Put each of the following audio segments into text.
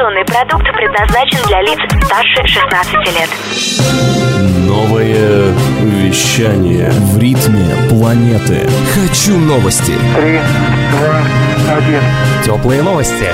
Информационный продукт предназначен для лиц старше 16 лет. Новое вещание в ритме планеты. Хочу новости. Три, два, один. Теплые новости.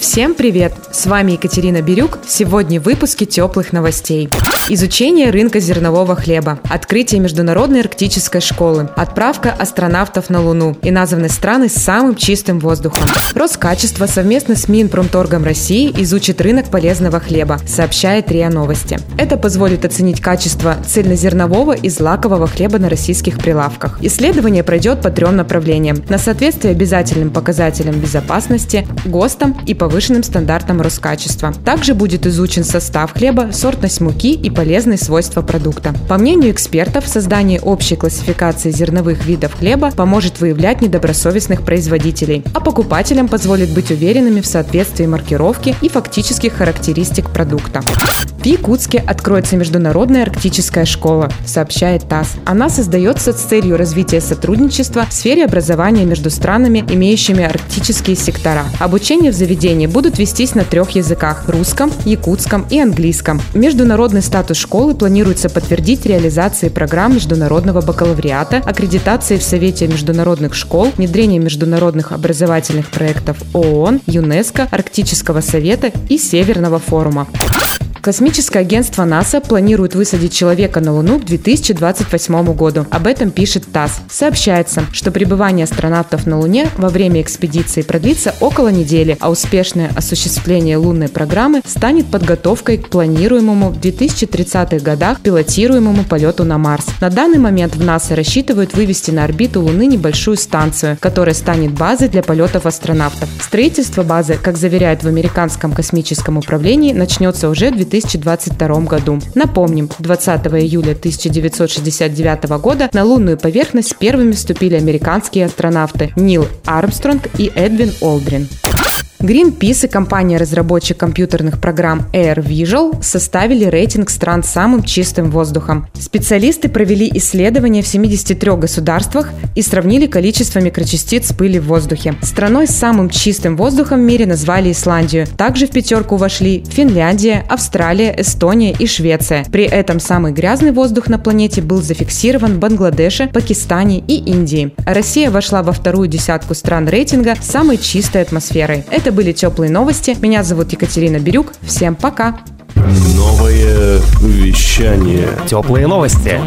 Всем привет! С вами Екатерина Бирюк. Сегодня в выпуске теплых новостей. Изучение рынка зернового хлеба, открытие Международной арктической школы, отправка астронавтов на Луну и названы страны с самым чистым воздухом. Роскачество совместно с Минпромторгом России изучит рынок полезного хлеба, сообщает РИА Новости. Это позволит оценить качество цельнозернового и злакового хлеба на российских прилавках. Исследование пройдет по трем направлениям – на соответствие обязательным показателям безопасности, ГОСТам и повышенным стандартам Роскачества. Также будет изучен состав хлеба, сортность муки и полезные свойства продукта. По мнению экспертов, создание общей классификации зерновых видов хлеба поможет выявлять недобросовестных производителей, а покупателям позволит быть уверенными в соответствии маркировки и фактических характеристик продукта. В Якутске откроется Международная арктическая школа, сообщает ТАСС. Она создается с целью развития сотрудничества в сфере образования между странами, имеющими арктические сектора. Обучение в заведении будут вестись на трех языках – русском, якутском и английском. Международный статус школы планируется подтвердить реализацией программ международного бакалавриата, аккредитации в Совете международных школ, внедрение международных образовательных проектов ООН, ЮНЕСКО, Арктического совета и Северного форума. Космическое агентство НАСА планирует высадить человека на Луну к 2028 году. Об этом пишет ТАСС. Сообщается, что пребывание астронавтов на Луне во время экспедиции продлится около недели, а успешное осуществление лунной программы станет подготовкой к планируемому в 2030-х годах пилотируемому полету на Марс. На данный момент в НАСА рассчитывают вывести на орбиту Луны небольшую станцию, которая станет базой для полетов астронавтов. Строительство базы, как заверяют в американском космическом управлении, начнется уже в 2022 году. Напомним, 20 июля 1969 года на лунную поверхность первыми вступили американские астронавты Нил Армстронг и Эдвин Олдрин. Greenpeace и компания-разработчик компьютерных программ Air Visual составили рейтинг стран с самым чистым воздухом. Специалисты провели исследования в 73 государствах и сравнили количество микрочастиц пыли в воздухе. Страной с самым чистым воздухом в мире назвали Исландию. Также в пятерку вошли Финляндия, Австралия, Эстония и Швеция. При этом самый грязный воздух на планете был зафиксирован в Бангладеше, Пакистане и Индии. Россия вошла во вторую десятку стран рейтинга с самой чистой атмосферой. Это были теплые новости. Меня зовут Екатерина Бирюк. Всем пока. Новое вещание. Теплые новости.